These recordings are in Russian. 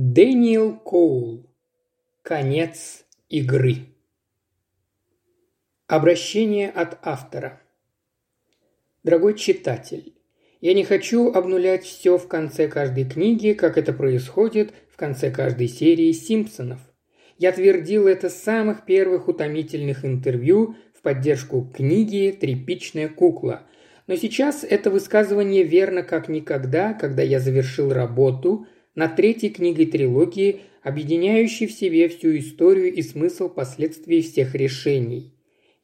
Дэниел Коул. Конец игры. Обращение от автора. Дорогой читатель, я не хочу обнулять все в конце каждой книги, как это происходит в конце каждой серии «Симпсонов». Я твердил это с самых первых утомительных интервью в поддержку книги «Тряпичная кукла», но сейчас это высказывание верно как никогда, когда я завершил работу – над третьей книгой трилогии, объединяющей в себе всю историю и смысл последствий всех решений.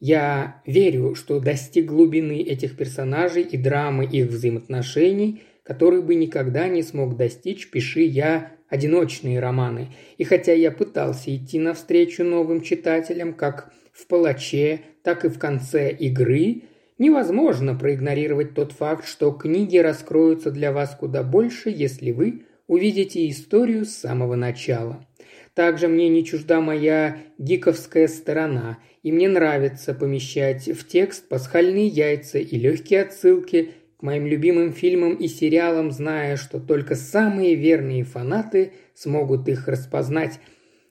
Я верю, что достиг глубины этих персонажей и драмы их взаимоотношений, которые бы никогда не смог достичь, пиши я одиночные романы. И хотя я пытался идти навстречу новым читателям, как в «Палаче», так и в конце игры, невозможно проигнорировать тот факт, что книги раскроются для вас куда больше, если вы увидите историю с самого начала. Также мне не чужда моя гиковская сторона, и мне нравится помещать в текст пасхальные яйца и легкие отсылки к моим любимым фильмам и сериалам, зная, что только самые верные фанаты смогут их распознать.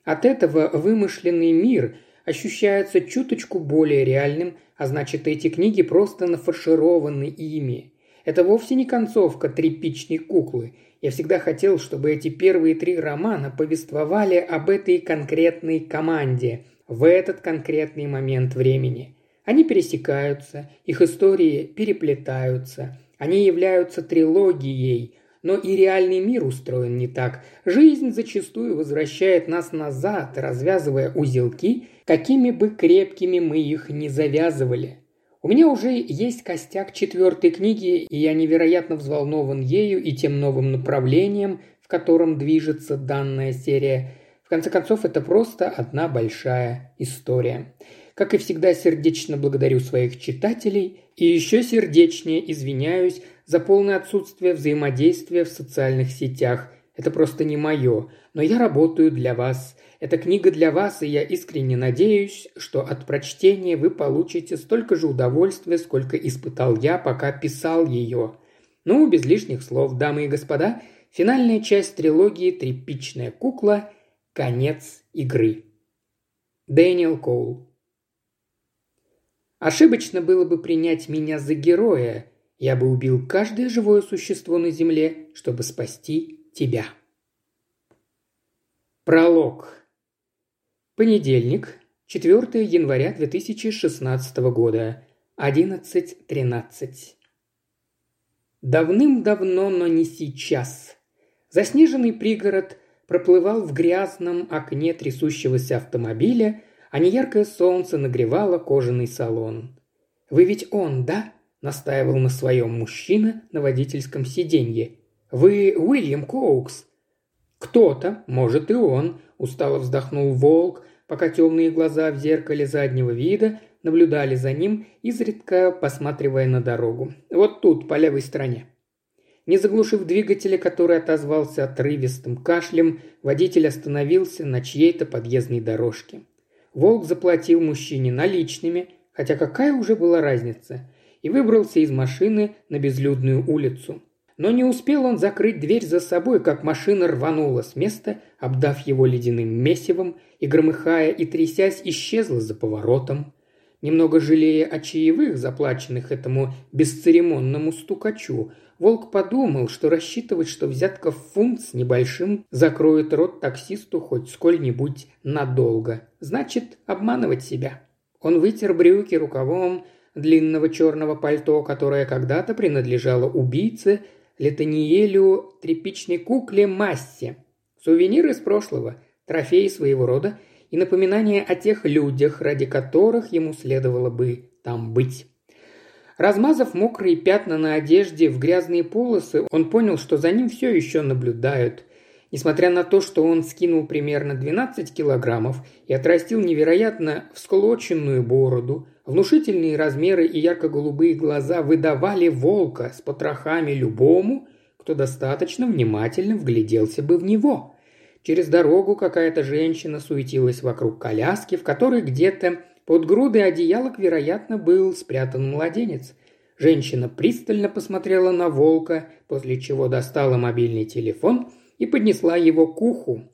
От этого вымышленный мир ощущается чуточку более реальным, а значит эти книги просто нафаршированы ими. Это вовсе не концовка тряпичной куклы – я всегда хотел, чтобы эти первые три романа повествовали об этой конкретной команде в этот конкретный момент времени. Они пересекаются, их истории переплетаются, они являются трилогией, но и реальный мир устроен не так. Жизнь зачастую возвращает нас назад, развязывая узелки, какими бы крепкими мы их ни завязывали – у меня уже есть костяк четвертой книги, и я невероятно взволнован ею и тем новым направлением, в котором движется данная серия. В конце концов, это просто одна большая история. Как и всегда, сердечно благодарю своих читателей и еще сердечнее извиняюсь за полное отсутствие взаимодействия в социальных сетях. Это просто не мое, но я работаю для вас. Эта книга для вас, и я искренне надеюсь, что от прочтения вы получите столько же удовольствия, сколько испытал я, пока писал ее. Ну, без лишних слов, дамы и господа, финальная часть трилогии «Тряпичная кукла. Конец игры». Дэниел Коул Ошибочно было бы принять меня за героя. Я бы убил каждое живое существо на земле, чтобы спасти тебя. Пролог. Понедельник, 4 января 2016 года, 11.13. Давным-давно, но не сейчас. Заснеженный пригород проплывал в грязном окне трясущегося автомобиля, а неяркое солнце нагревало кожаный салон. «Вы ведь он, да?» – настаивал на своем мужчина на водительском сиденье. «Вы Уильям Коукс?» «Кто-то, может и он», Устало вздохнул волк, пока темные глаза в зеркале заднего вида наблюдали за ним, изредка посматривая на дорогу. Вот тут, по левой стороне. Не заглушив двигателя, который отозвался отрывистым кашлем, водитель остановился на чьей-то подъездной дорожке. Волк заплатил мужчине наличными, хотя какая уже была разница, и выбрался из машины на безлюдную улицу. Но не успел он закрыть дверь за собой, как машина рванула с места, обдав его ледяным месивом и, громыхая и трясясь, исчезла за поворотом. Немного жалея о чаевых, заплаченных этому бесцеремонному стукачу, Волк подумал, что рассчитывать, что взятка в фунт с небольшим закроет рот таксисту хоть сколь-нибудь надолго. Значит, обманывать себя. Он вытер брюки рукавом длинного черного пальто, которое когда-то принадлежало убийце, Летаниелю тряпичной кукле Массе. Сувенир из прошлого, трофей своего рода и напоминание о тех людях, ради которых ему следовало бы там быть. Размазав мокрые пятна на одежде в грязные полосы, он понял, что за ним все еще наблюдают. Несмотря на то, что он скинул примерно 12 килограммов и отрастил невероятно всклоченную бороду, Внушительные размеры и ярко-голубые глаза выдавали волка с потрохами любому, кто достаточно внимательно вгляделся бы в него. Через дорогу какая-то женщина суетилась вокруг коляски, в которой где-то под грудой одеялок, вероятно, был спрятан младенец. Женщина пристально посмотрела на волка, после чего достала мобильный телефон и поднесла его к уху.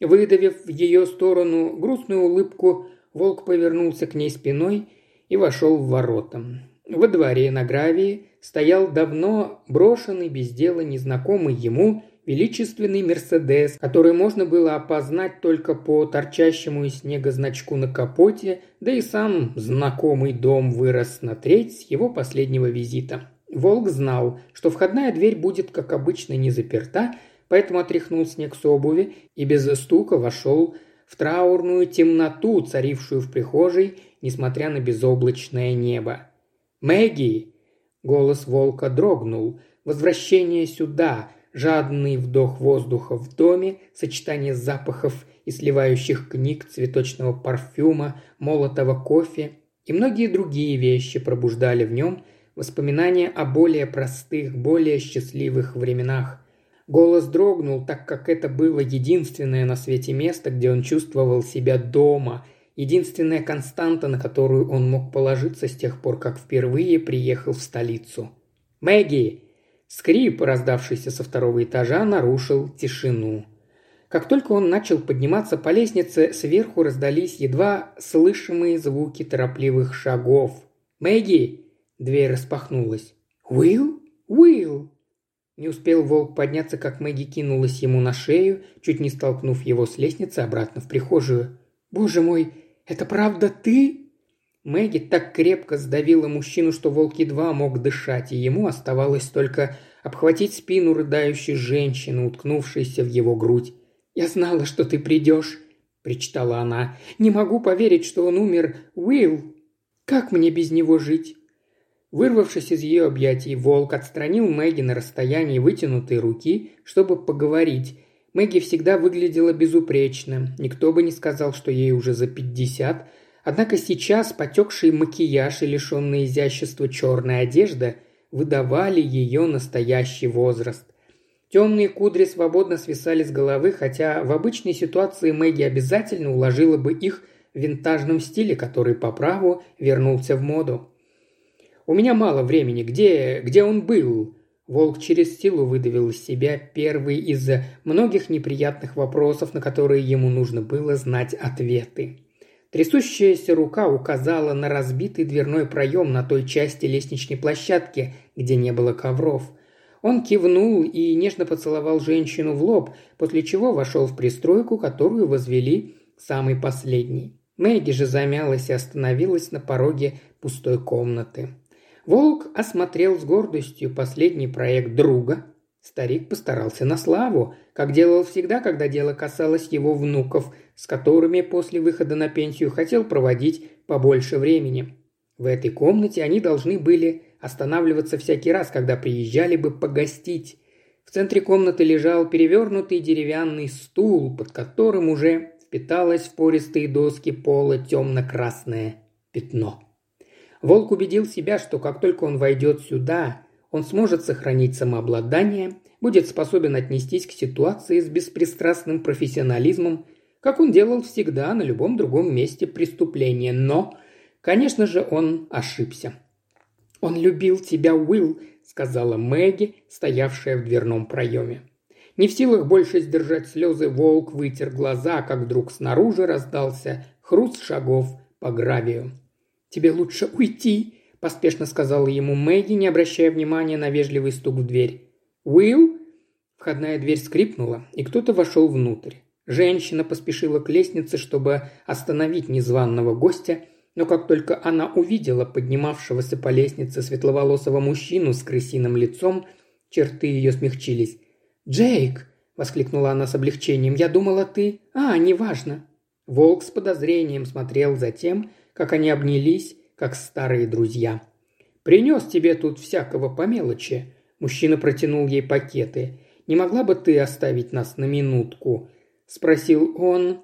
Выдавив в ее сторону грустную улыбку, волк повернулся к ней спиной и вошел в ворота. Во дворе на гравии стоял давно брошенный без дела незнакомый ему величественный Мерседес, который можно было опознать только по торчащему из снега значку на капоте, да и сам знакомый дом вырос на треть с его последнего визита. Волк знал, что входная дверь будет, как обычно, не заперта, поэтому отряхнул снег с обуви и без стука вошел в траурную темноту, царившую в прихожей, несмотря на безоблачное небо. «Мэгги!» Голос волка дрогнул. «Возвращение сюда!» жадный вдох воздуха в доме, сочетание запахов и сливающих книг, цветочного парфюма, молотого кофе и многие другие вещи пробуждали в нем воспоминания о более простых, более счастливых временах. Голос дрогнул, так как это было единственное на свете место, где он чувствовал себя дома, единственная константа, на которую он мог положиться с тех пор, как впервые приехал в столицу. «Мэгги!» Скрип, раздавшийся со второго этажа, нарушил тишину. Как только он начал подниматься по лестнице, сверху раздались едва слышимые звуки торопливых шагов. «Мэгги!» Дверь распахнулась. «Уилл? Уилл!» Не успел волк подняться, как Мэгги кинулась ему на шею, чуть не столкнув его с лестницы обратно в прихожую. «Боже мой, это правда ты?» Мэгги так крепко сдавила мужчину, что волк едва мог дышать, и ему оставалось только обхватить спину рыдающей женщины, уткнувшейся в его грудь. «Я знала, что ты придешь», – причитала она. «Не могу поверить, что он умер. Уилл! Как мне без него жить?» Вырвавшись из ее объятий, волк отстранил Мэгги на расстоянии вытянутой руки, чтобы поговорить. Мэгги всегда выглядела безупречно. Никто бы не сказал, что ей уже за пятьдесят – Однако сейчас потекший макияж и лишенная изящества черная одежда выдавали ее настоящий возраст. Темные кудри свободно свисали с головы, хотя в обычной ситуации Мэгги обязательно уложила бы их в винтажном стиле, который по праву вернулся в моду. «У меня мало времени. Где... где он был?» Волк через силу выдавил из себя первый из многих неприятных вопросов, на которые ему нужно было знать ответы. Трясущаяся рука указала на разбитый дверной проем на той части лестничной площадки, где не было ковров. Он кивнул и нежно поцеловал женщину в лоб, после чего вошел в пристройку, которую возвели самый последний. Мэгги же замялась и остановилась на пороге пустой комнаты. Волк осмотрел с гордостью последний проект друга. Старик постарался на славу, как делал всегда, когда дело касалось его внуков, с которыми после выхода на пенсию хотел проводить побольше времени. В этой комнате они должны были останавливаться всякий раз, когда приезжали бы погостить. В центре комнаты лежал перевернутый деревянный стул, под которым уже впиталось в пористые доски пола темно-красное пятно. Волк убедил себя, что как только он войдет сюда, он сможет сохранить самообладание, будет способен отнестись к ситуации с беспристрастным профессионализмом как он делал всегда на любом другом месте преступления. Но, конечно же, он ошибся. «Он любил тебя, Уилл», — сказала Мэгги, стоявшая в дверном проеме. Не в силах больше сдержать слезы, волк вытер глаза, как вдруг снаружи раздался хруст шагов по гравию. «Тебе лучше уйти», – поспешно сказала ему Мэгги, не обращая внимания на вежливый стук в дверь. «Уилл?» Входная дверь скрипнула, и кто-то вошел внутрь. Женщина поспешила к лестнице, чтобы остановить незваного гостя, но как только она увидела поднимавшегося по лестнице светловолосого мужчину с крысиным лицом, черты ее смягчились. «Джейк!» – воскликнула она с облегчением. «Я думала, ты...» «А, неважно». Волк с подозрением смотрел за тем, как они обнялись, как старые друзья. «Принес тебе тут всякого по мелочи». Мужчина протянул ей пакеты. «Не могла бы ты оставить нас на минутку?» спросил он,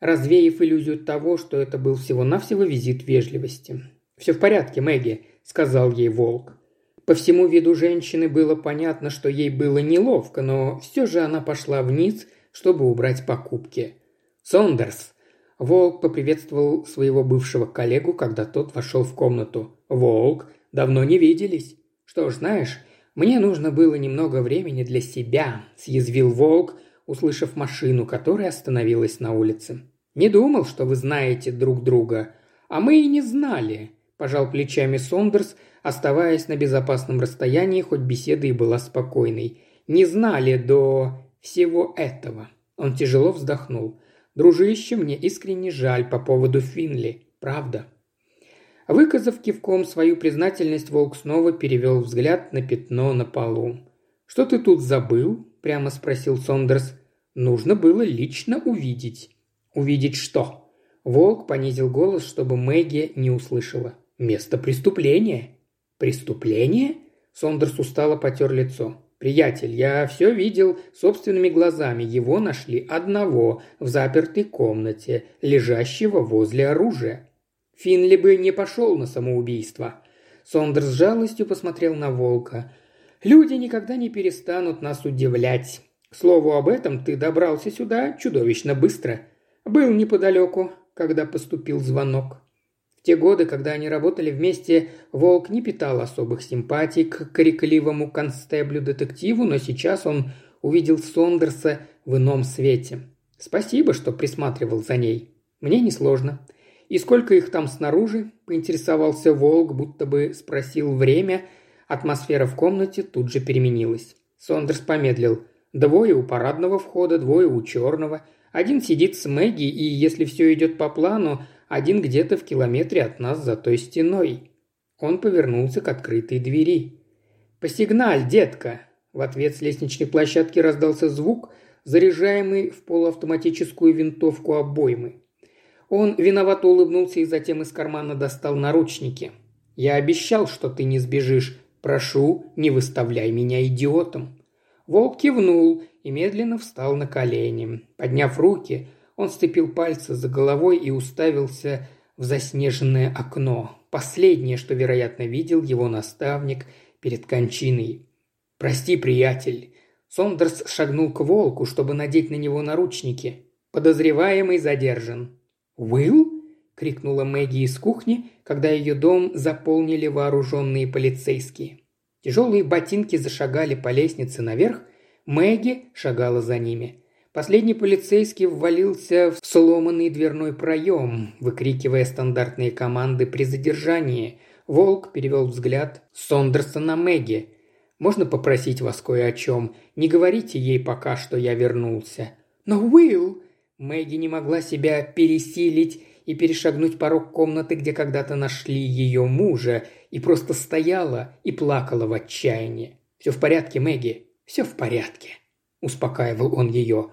развеяв иллюзию того, что это был всего-навсего визит вежливости. «Все в порядке, Мэгги», – сказал ей волк. По всему виду женщины было понятно, что ей было неловко, но все же она пошла вниз, чтобы убрать покупки. «Сондерс!» Волк поприветствовал своего бывшего коллегу, когда тот вошел в комнату. «Волк, давно не виделись. Что ж, знаешь, мне нужно было немного времени для себя», – съязвил Волк, услышав машину, которая остановилась на улице. «Не думал, что вы знаете друг друга. А мы и не знали», – пожал плечами Сондерс, оставаясь на безопасном расстоянии, хоть беседа и была спокойной. «Не знали до всего этого». Он тяжело вздохнул. «Дружище, мне искренне жаль по поводу Финли. Правда». Выказав кивком свою признательность, волк снова перевел взгляд на пятно на полу. «Что ты тут забыл?» – прямо спросил Сондерс. «Нужно было лично увидеть». «Увидеть что?» Волк понизил голос, чтобы Мэгги не услышала. «Место преступления». «Преступление?» Сондерс устало потер лицо. «Приятель, я все видел собственными глазами. Его нашли одного в запертой комнате, лежащего возле оружия. Финли бы не пошел на самоубийство. Сондер с жалостью посмотрел на волка. «Люди никогда не перестанут нас удивлять. К слову об этом, ты добрался сюда чудовищно быстро. Был неподалеку, когда поступил звонок». Те годы, когда они работали вместе, Волк не питал особых симпатий к крикливому констеблю-детективу, но сейчас он увидел Сондерса в ином свете. Спасибо, что присматривал за ней. Мне несложно. «И сколько их там снаружи?» – поинтересовался Волк, будто бы спросил время. Атмосфера в комнате тут же переменилась. Сондерс помедлил. «Двое у парадного входа, двое у черного. Один сидит с Мэгги, и если все идет по плану, один где-то в километре от нас за той стеной». Он повернулся к открытой двери. «Посигналь, детка!» В ответ с лестничной площадки раздался звук, заряжаемый в полуавтоматическую винтовку обоймы. Он виновато улыбнулся и затем из кармана достал наручники. «Я обещал, что ты не сбежишь. Прошу, не выставляй меня идиотом». Волк кивнул и медленно встал на колени. Подняв руки, он сцепил пальцы за головой и уставился в заснеженное окно. Последнее, что, вероятно, видел его наставник перед кончиной. «Прости, приятель». Сондерс шагнул к волку, чтобы надеть на него наручники. Подозреваемый задержан. «Уилл?» – крикнула Мэгги из кухни, когда ее дом заполнили вооруженные полицейские. Тяжелые ботинки зашагали по лестнице наверх, Мэгги шагала за ними. Последний полицейский ввалился в сломанный дверной проем, выкрикивая стандартные команды при задержании. Волк перевел взгляд Сондерса на Мэгги. «Можно попросить вас кое о чем? Не говорите ей пока, что я вернулся». «Но, Уилл!» Мэгги не могла себя пересилить и перешагнуть порог комнаты, где когда-то нашли ее мужа, и просто стояла и плакала в отчаянии. «Все в порядке, Мэгги, все в порядке», – успокаивал он ее.